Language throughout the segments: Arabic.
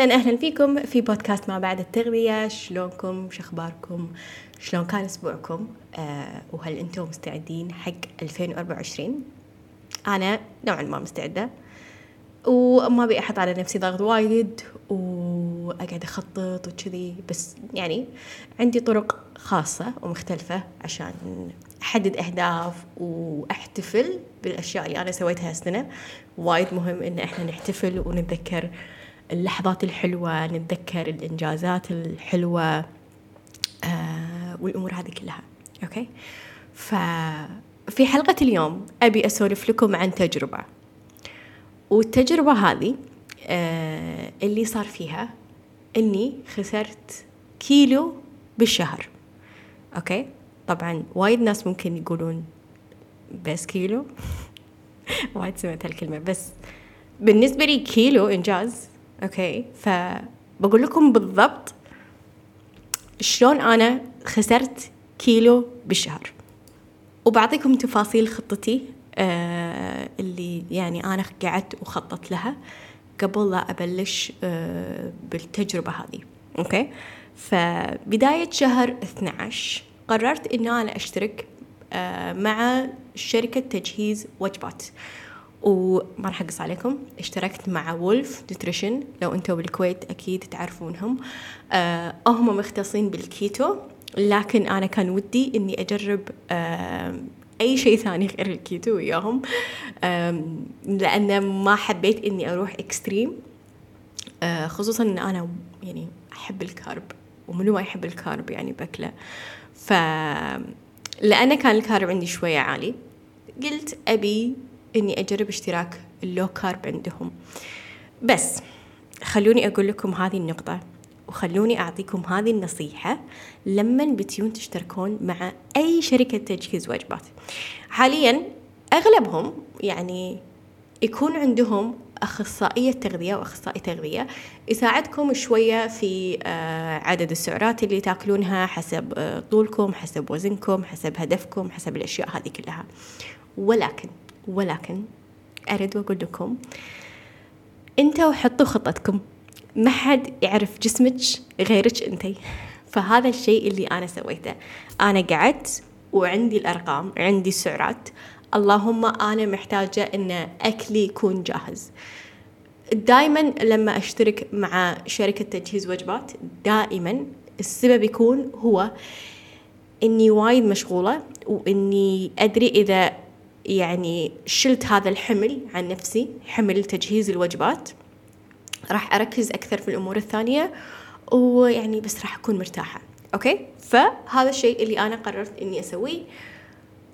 أهلا أهلا فيكم في بودكاست ما بعد التغذية. شلونكم؟ شخباركم شلون كان أسبوعكم؟ آه وهل أنتم مستعدين حق 2024 أنا نوعا ما مستعدة. وما أبي أحط على نفسي ضغط وايد وأقعد أخطط وكذي بس يعني عندي طرق خاصة ومختلفة عشان أحدد أهداف وأحتفل بالأشياء اللي أنا سويتها هالسنة. وايد مهم إن إحنا نحتفل ونتذكر اللحظات الحلوة نتذكر الإنجازات الحلوة آه والأمور هذه كلها. okay؟ ففي حلقة اليوم أبي أسولف لكم عن تجربة. والتجربة هذه آه اللي صار فيها إني خسرت كيلو بالشهر. أوكي؟ طبعا وايد ناس ممكن يقولون بس كيلو؟ وايد سمعت هالكلمة. بس بالنسبة لي كيلو إنجاز okay فبقول لكم بالضبط شلون أنا خسرت كيلو بالشهر. وبعطيكم تفاصيل خطتي آه اللي يعني أنا قعدت وخططت لها قبل لا أبلش آه بالتجربة هذه. okay؟ فبداية شهر 12 قررت ان أنا أشترك آه مع شركة تجهيز وجبات. وما راح أقص عليكم اشتركت مع Wolf Nutrition لو أنتم بالكويت أكيد تعرفونهم. آه هم مختصين بالكيتو لكن أنا كان ودي إني أجرب آه أي شيء ثاني غير الكيتو وياهم. لأن ما حبيت إني أروح extreme آه خصوصا إن أنا يعني أحب ال carb ومنو ما يحب ال carb يعني بأكله. ف لأنه كان ال carb عندي شوية عالي قلت أبي إني أجرب اشتراك ال low carb عندهم. بس خلوني أقول لكم هذه النقطة وخلوني أعطيكم هذه النصيحة لما بتيون تشتركون مع أي شركة تجهيز وجبات حاليا أغلبهم يعني يكون عندهم أخصائية تغذية وأخصائي تغذية يساعدكم شوية في عدد السعرات اللي تاكلونها حسب طولكم حسب وزنكم حسب هدفكم حسب الأشياء هذه كلها. ولكن ولكن أريد أقول لكم أنتوا حطوا خطتكم. ما حد يعرف جسمك غيرك أنتي فهذا الشيء اللي أنا سويته. أنا قعدت وعندي الأرقام عندي السعرات. اللهم أنا محتاجة أن أكلي يكون جاهز. دائما لما أشترك مع شركة تجهيز وجبات دائما السبب يكون هو إني وايد مشغولة وإني أدري إذا يعني شلت هذا الحمل عن نفسي حمل تجهيز الوجبات. راح أركز أكثر في الأمور الثانية ويعني بس راح أكون مرتاحة. okay؟ فهذا الشيء اللي أنا قررت إني أسويه.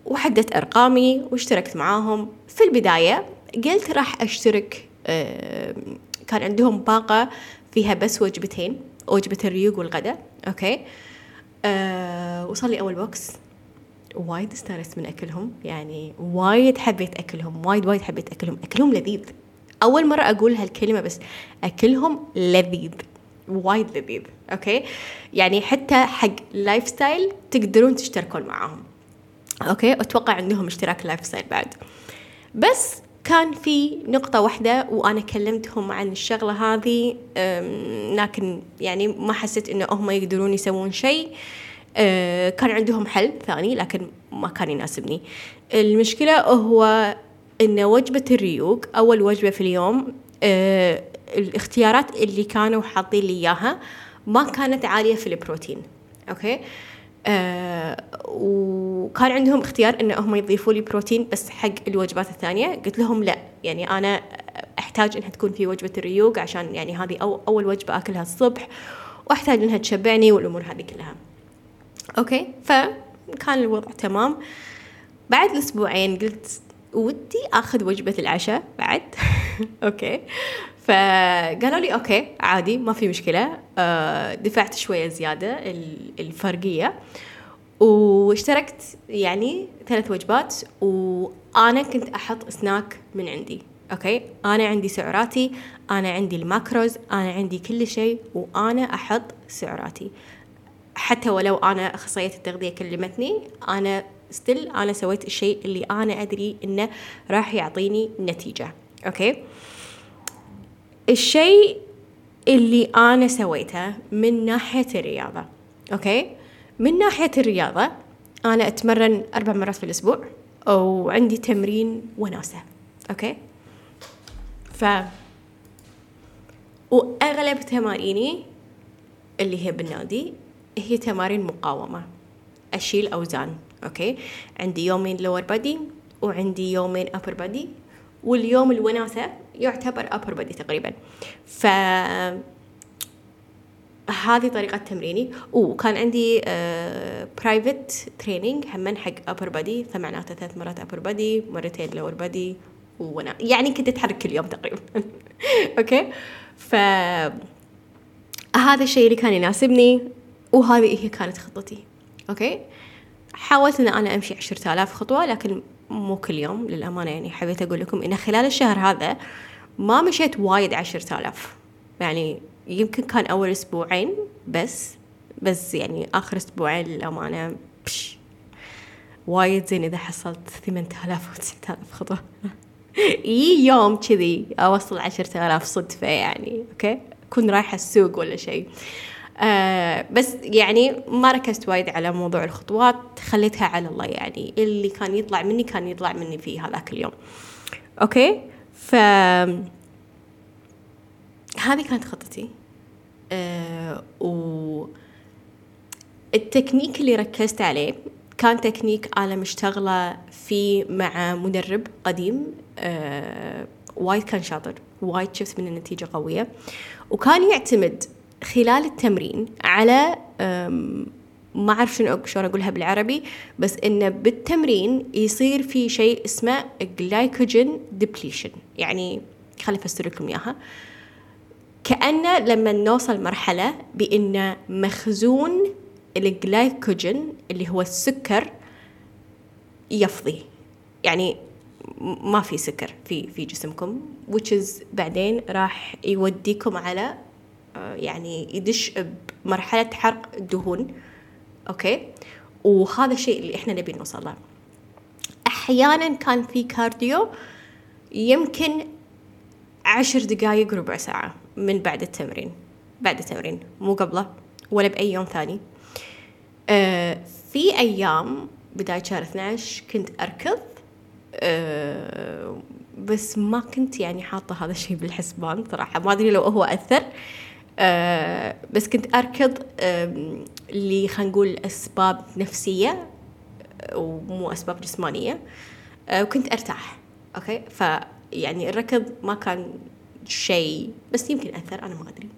وحددت أرقامي واشتركت معاهم. في البداية قلت راح أشترك كان عندهم باقة فيها بس وجبتين وجبة الريوق والغداء. okay؟ أه وصل لي أول box. وايد استانست من أكلهم يعني وايد حبيت أكلهم وايد وايد حبيت أكلهم. أكلهم لذيذ. أول مرة أقول هالكلمة بس أكلهم لذيذ. وايد لذيذ okay؟ يعني حتى حق lifestyle تقدرون تشتركون معاهم. okay؟ أتوقع عندهم اشتراك lifestyle بعد. بس كان في نقطة واحدة وأنا كلمتهم عن الشغلة هذه لكن يعني ما حسيت إنه هم يقدرون يسوون شيء. كان عندهم حل ثاني لكن ما كان يناسبني. المشكلة هو إن وجبة الريوق أول وجبة في اليوم آه، الاختيارات اللي كانوا حاطين لي إياها ما كانت عالية في البروتين. أوكي؟ آه وكان عندهم اختيار إن هم يضيفوا لي بروتين بس حق الوجبات الثانية. قلت لهم لا يعني أنا أحتاج إنها تكون في وجبة الريوق عشان يعني هذه أول وجبة أكلها الصبح وأحتاج إنها تشبعني والأمور هذه كلها. okay فكان الوضع تمام. بعد أسبوعين قلت ودي آخذ وجبة العشاء بعد. okay. فقالوا لي okay عادي ما في مشكلة. آه، دفعت شوية زيادة الفرقية. واشتركت يعني ثلاث وجبات وأنا كنت أحط سناك من عندي. okay؟ أنا عندي سعراتي أنا عندي ال macros أنا عندي كل شيء وأنا أحط سعراتي. حتى ولو أنا أخصائية التغذية كلمتني أنا still أنا سويت الشيء اللي أنا أدري إنه راح يعطيني نتيجة okay؟ الشيء اللي أنا سويته من ناحية الرياضة okay؟ من ناحية الرياضة أنا أتمرن أربع مرات في الأسبوع وعندي تمرين وناسة okay؟ ف وأغلب تماريني اللي هي بالنادي هي تمارين مقاومة. أشيل أوزان okay؟ عندي يومين lower body وعندي يومين upper body واليوم الوناسة يعتبر upper body تقريبا. ف هذه طريقة تمريني. وكان عندي private training هم حق upper body فمعناته ثلاث مرات upper body مرتين lower body وأنا يعني كنت أتحرك كل يوم تقريبا. okay؟ ف هذا الشيء اللي كان يناسبني. وهذه هي كانت خطتي. okay؟ حاولت إن أنا أمشي عشرة آلاف خطوة لكن مو كل يوم للأمانة. يعني حبيت أقول لكم إن خلال الشهر هذا ما مشيت وايد عشرة آلاف. يعني يمكن كان أول أسبوعين بس بس يعني آخر أسبوعين للأمانة بش. وايد زين إذا حصلت ثمانية آلاف وتسعة آلاف خطوة. إي يوم كذي أوصل عشرة آلاف صدفة يعني okay؟ اكون رايحة السوق ولا شيء. آه بس يعني ما ركزت وايد على موضوع الخطوات خليتها على الله يعني. اللي كان يطلع مني كان يطلع مني في هذاك اليوم. okay؟ ف هذه كانت خطتي. آه و التكنيك اللي ركزت عليه كان تكنيك أنا مشتغلة فيه مع مدرب قديم. آه وايد كان شاطر وايد شفت من النتيجة قوية. وكان يعتمد خلال التمرين على ما أعرف شنو شلون أقولها بالعربي بس إنه بالتمرين يصير في شيء اسمه glycogen depletion يعني خلي أفسر لكم إياها. كأنه لما نوصل مرحلة بأن مخزون الجلايكوجين اللي هو السكر يفضي. يعني ما في سكر في في جسمكم which is بعدين راح يوديكم على يعني يدش بمرحلة حرق الدهون okay؟ وهذا الشيء اللي إحنا نبي نوصل له. أحيانا كان في cardio يمكن عشر دقايق ربع ساعة من بعد التمرين. بعد التمرين مو قبله ولا بأي يوم ثاني. آه في أيام بداية شهر 12 كنت أركض آه بس ما كنت يعني حاطة هذا الشيء بالحسبان صراحة. ما أدري لو هو أثر. آه بس كنت أركض آه اللي خلينا نقول أسباب نفسية ومو أسباب جسمانية. آه وكنت أرتاح okay؟ فيعني الركض ما كان شيء بس يمكن أثر أنا ما أدري.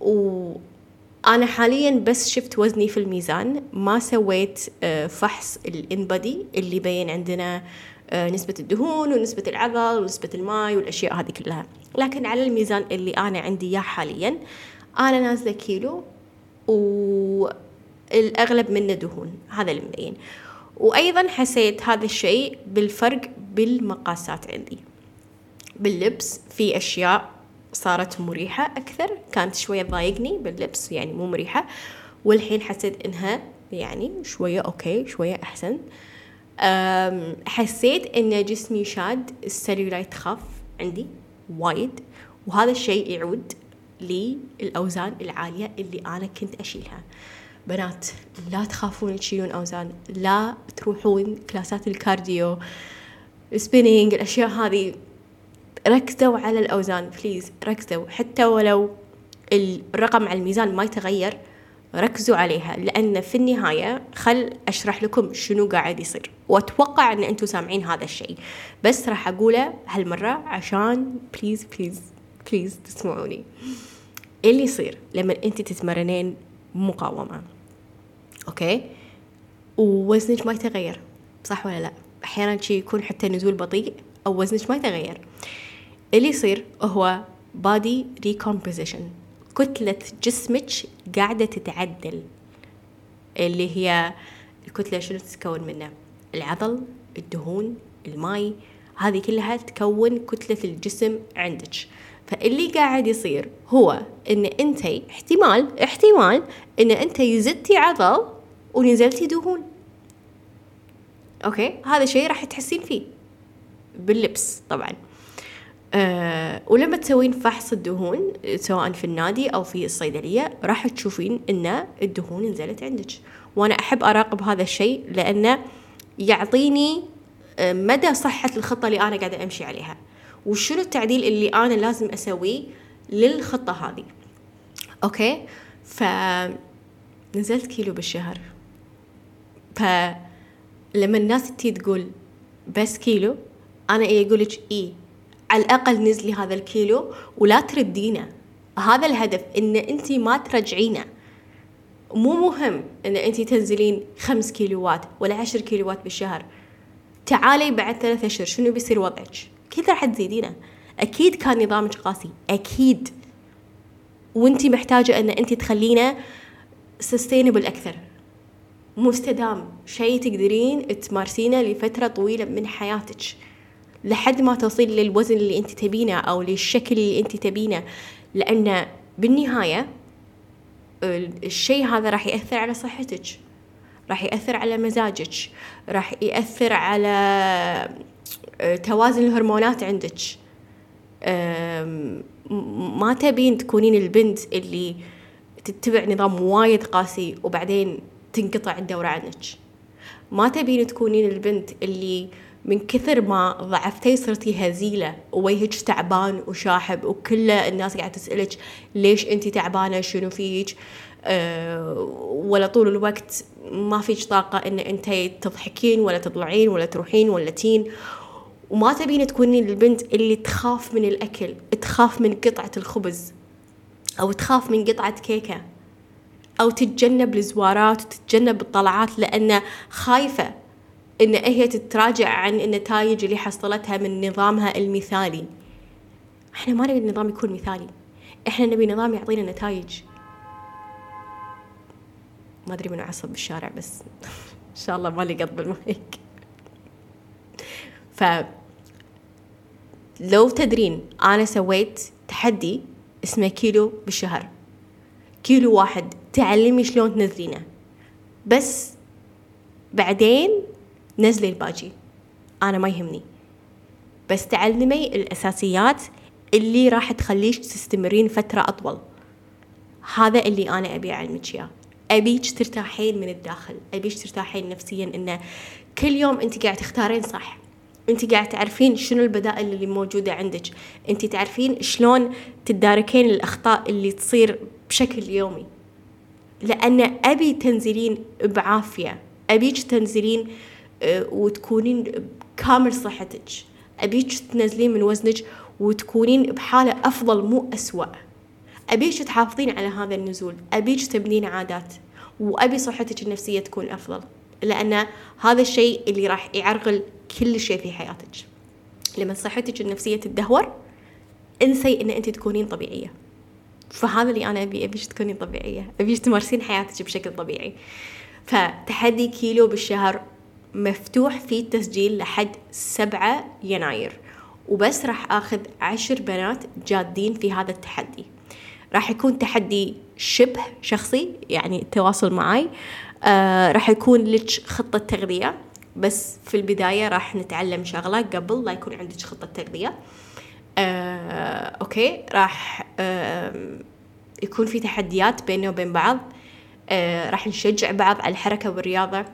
وأنا حاليا بس شفت وزني في الميزان ما سويت آه، فحص ال InBody اللي يبين عندنا آه، نسبة الدهون ونسبة العضل ونسبة الماء والأشياء هذه كلها. لكن على الميزان اللي أنا عندي إياه حاليا أنا نازلة كيلو والأغلب منه دهون. هذا اللي مبين. وأيضا حسيت هذا الشيء بالفرق بالمقاسات عندي. باللبس في أشياء صارت مريحة أكثر كانت شوية تضايقني باللبس يعني مو مريحة. والحين حسيت إنها يعني شوية okay شوية أحسن. حسيت إن جسمي شاد السلولايت خف عندي وايد وهذا الشيء يعود للأوزان العالية اللي أنا كنت أشيلها. بنات لا تخافون تشيلون أوزان لا تروحون كلاسات ال cardio ال spinning الأشياء هذه. ركزوا على الأوزان please ركزوا. حتى ولو الرقم على الميزان ما يتغير ركزوا عليها لأن في النهاية خل أشرح لكم شنو قاعد يصير. وأتوقع أن أنتم سامعين هذا الشيء. بس راح أقوله هالمرة عشان please please please تسمعوني. اللي يصير لما أنت تتمرنين مقاومة. okay؟ ووزنك ما يتغير. صح ولا لا؟ أحيانا شي يكون حتى نزول بطيء أو وزنك ما يتغير. اللي يصير هو body recomposition. كتلة جسمك قاعدة تتعدل اللي هي الكتلة شنو تتكون منها؟ العضل الدهون الماي هذه كلها تكون كتلة الجسم عندك. فاللي قاعد يصير هو إن أنت احتمال احتمال إن أنت زدتي عضل ونزلتي دهون. okay؟ هذا شيء راح تحسين فيه. باللبس طبعا. أه ولما تسوين فحص الدهون سواء في النادي أو في الصيدلية راح تشوفين إن الدهون نزلت عندك. وأنا أحب أراقب هذا الشيء لأنه يعطيني آه، مدى صحة الخطة اللي أنا قاعدة أمشي عليها. وشنو التعديل اللي أنا لازم أسويه للخطة هذه؟ okay؟ ف نزلت كيلو بالشهر. فلما الناس تي تقول بس كيلو أنا إيه أقول لك إيه؟ على الأقل نزلي هذا الكيلو ولا تردينه. هذا الهدف إن انت ما ترجعينه. مو مهم إن انت تنزلين خمس كيلوات ولا عشر كيلوات بالشهر. تعالي بعد ثلاثة أشهر شنو بيصير وضعك؟ أكيد راح تزيدينه. أكيد كان نظامك قاسي. أكيد. وانت محتاجة إن انت تخلينه سستينبل أكثر. مستدام. شيء تقدرين تمارسينه لفترة طويلة من حياتك. لحد ما توصلي للوزن اللي أنت تبينه أو للشكل اللي أنت تبينه. لأن بالنهاية الشيء هذا راح يأثر على صحتك راح يأثر على مزاجك راح يأثر على آه، توازن الهرمونات عندك. ما تبين تكونين البنت اللي تتبع نظام وايد قاسي وبعدين تنقطع الدورة عنك. ما تبين تكونين البنت اللي من كثر ما ضعفتي صرتي هزيلة ووجهك تعبان وشاحب وكل الناس قاعدة تسألك ليش أنت تعبانة؟ شنو فيك؟ أه ولا طول الوقت ما فيك طاقة إن أنت تضحكين ولا تطلعين ولا تروحين ولا تين. وما تبين تكونين البنت اللي تخاف من الأكل تخاف من قطعة الخبز أو تخاف من قطعة كيكة أو تتجنب الزوارات وتتجنب الطلعات لأن خايفة. إن هي تتراجع عن النتائج اللي حصلتها من نظامها المثالي. إحنا ما نبي النظام يكون مثالي. إحنا نبي نظام يعطينا نتائج. ما أدري من عصب بالشارع بس إن شاء الله مالي قط بالمايك. ف لو تدرين أنا سويت تحدي اسمه كيلو بالشهر. كيلو واحد. تعلمي شلون تنزلينه. بس بعدين نزلي الباجي. أنا ما يهمني. بس تعلمي الأساسيات اللي راح تخليش تستمرين فترة أطول. هذا اللي أنا أبي أعلمك إياه أبيك ترتاحين من الداخل. أبيك ترتاحين نفسيا إنه كل يوم أنت قاعد تختارين صح. أنت قاعد تعرفين شنو البدائل اللي موجودة عندك. أنت تعرفين شلون تداركين الأخطاء اللي تصير بشكل يومي. لأن أبي تنزلين بعافية. أبيك تنزلين وتكونين بكامل صحتك. أبيك تنزلين من وزنك وتكونين بحالة أفضل مو أسوأ. أبيك تحافظين على هذا النزول. أبيك تبنين عادات. وأبي صحتك النفسية تكون أفضل. لأن هذا الشيء اللي راح يعرقل كل شيء في حياتك. لما صحتك النفسية تدهور انسي إن أنت تكونين طبيعية. فهذا اللي أنا أبي. ابيش تكونين طبيعية. ابيش تمارسين حياتك بشكل طبيعي. فتحدي كيلو بالشهر مفتوح فيه التسجيل لحد سبعة يناير. وبس راح آخذ عشر بنات جادين في هذا التحدي. راح يكون تحدي شبه شخصي يعني التواصل معي آه راح يكون لك خطة تغذية. بس في البداية راح نتعلم شغلة قبل لا يكون عندك خطة تغذية. آه، أوكي. راح آه، يكون في تحديات بيننا وبين بعض. آه، راح نشجع بعض على الحركة والرياضة.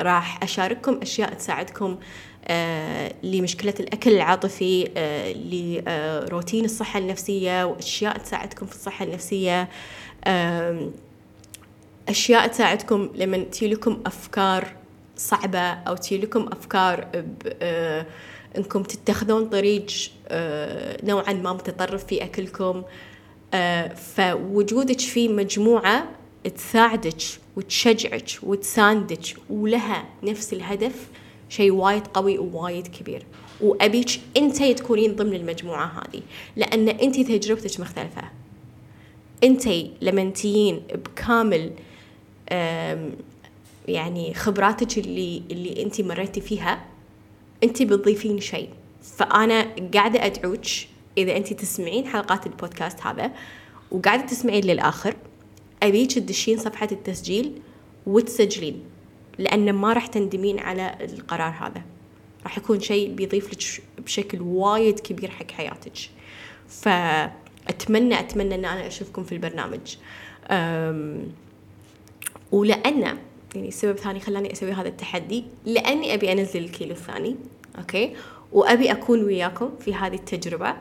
راح أشارككم أشياء تساعدكم آه، لمشكلة الأكل العاطفي آه، لروتين الصحة النفسية وأشياء تساعدكم في الصحة النفسية. آه، أشياء تساعدكم لما تجيلكم أفكار صعبة أو تجي لكم أفكار آه، إنكم تتخذون طريق آه، نوعا ما متطرف في أكلكم. آه، فوجودك في مجموعة تساعدك وتشجعك وتساندك ولها نفس الهدف شيء وايد قوي ووايد كبير. وأبيك انت تكونين ضمن المجموعة هذه لأن انت تجربتك مختلفة. انت لما تجين بكامل يعني خبراتك اللي اللي انت مريتي فيها انت بتضيفين شيء. فأنا قاعدة أدعوك إذا انت تسمعين حلقات البودكاست هذا وقاعدة تسمعين للآخر ابيك تدشين صفحة التسجيل وتسجلين لأن ما راح تندمين على القرار هذا. راح يكون شيء بيضيف لك بشكل وايد كبير حق حياتك. فأتمنى أتمنى أن أنا أشوفكم في البرنامج. ولأن يعني سبب ثاني خلاني أسوي هذا التحدي لأني أبي أنزل الكيلو الثاني okay؟ وأبي أكون وياكم في هذه التجربة.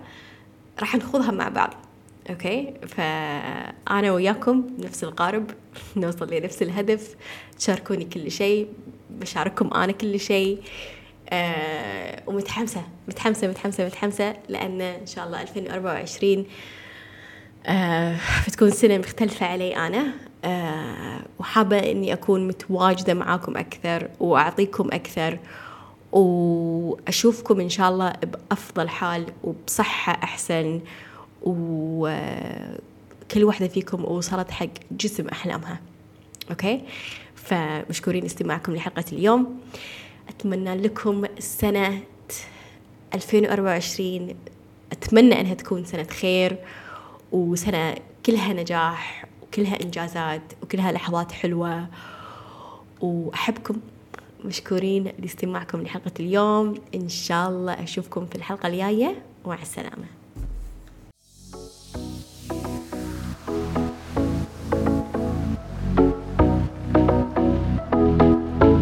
راح نخوضها مع بعض. okay فأنا وياكم نفس القارب نوصل لنفس الهدف. تشاركوني كل شيء بشارككم أنا كل شيء. آه ومتحمسة متحمسة متحمسة متحمسة لأن إن شاء الله 2024 آه بتكون سنة مختلفة علي أنا. آه وحابة إني أكون متواجدة معاكم أكثر وأعطيكم أكثر وأشوفكم إن شاء الله بأفضل حال وبصحة أحسن. وكل واحدة فيكم وصلت حق جسم أحلامها. أوكي؟ فمشكورين استماعكم لحلقة اليوم. أتمنى لكم سنة 2024 أتمنى أنها تكون سنة خير وسنة كلها نجاح وكلها إنجازات وكلها لحظات حلوة. وأحبكم مشكورين لاستماعكم لحلقة اليوم. إن شاء الله أشوفكم في الحلقة الجاية. ومع السلامة.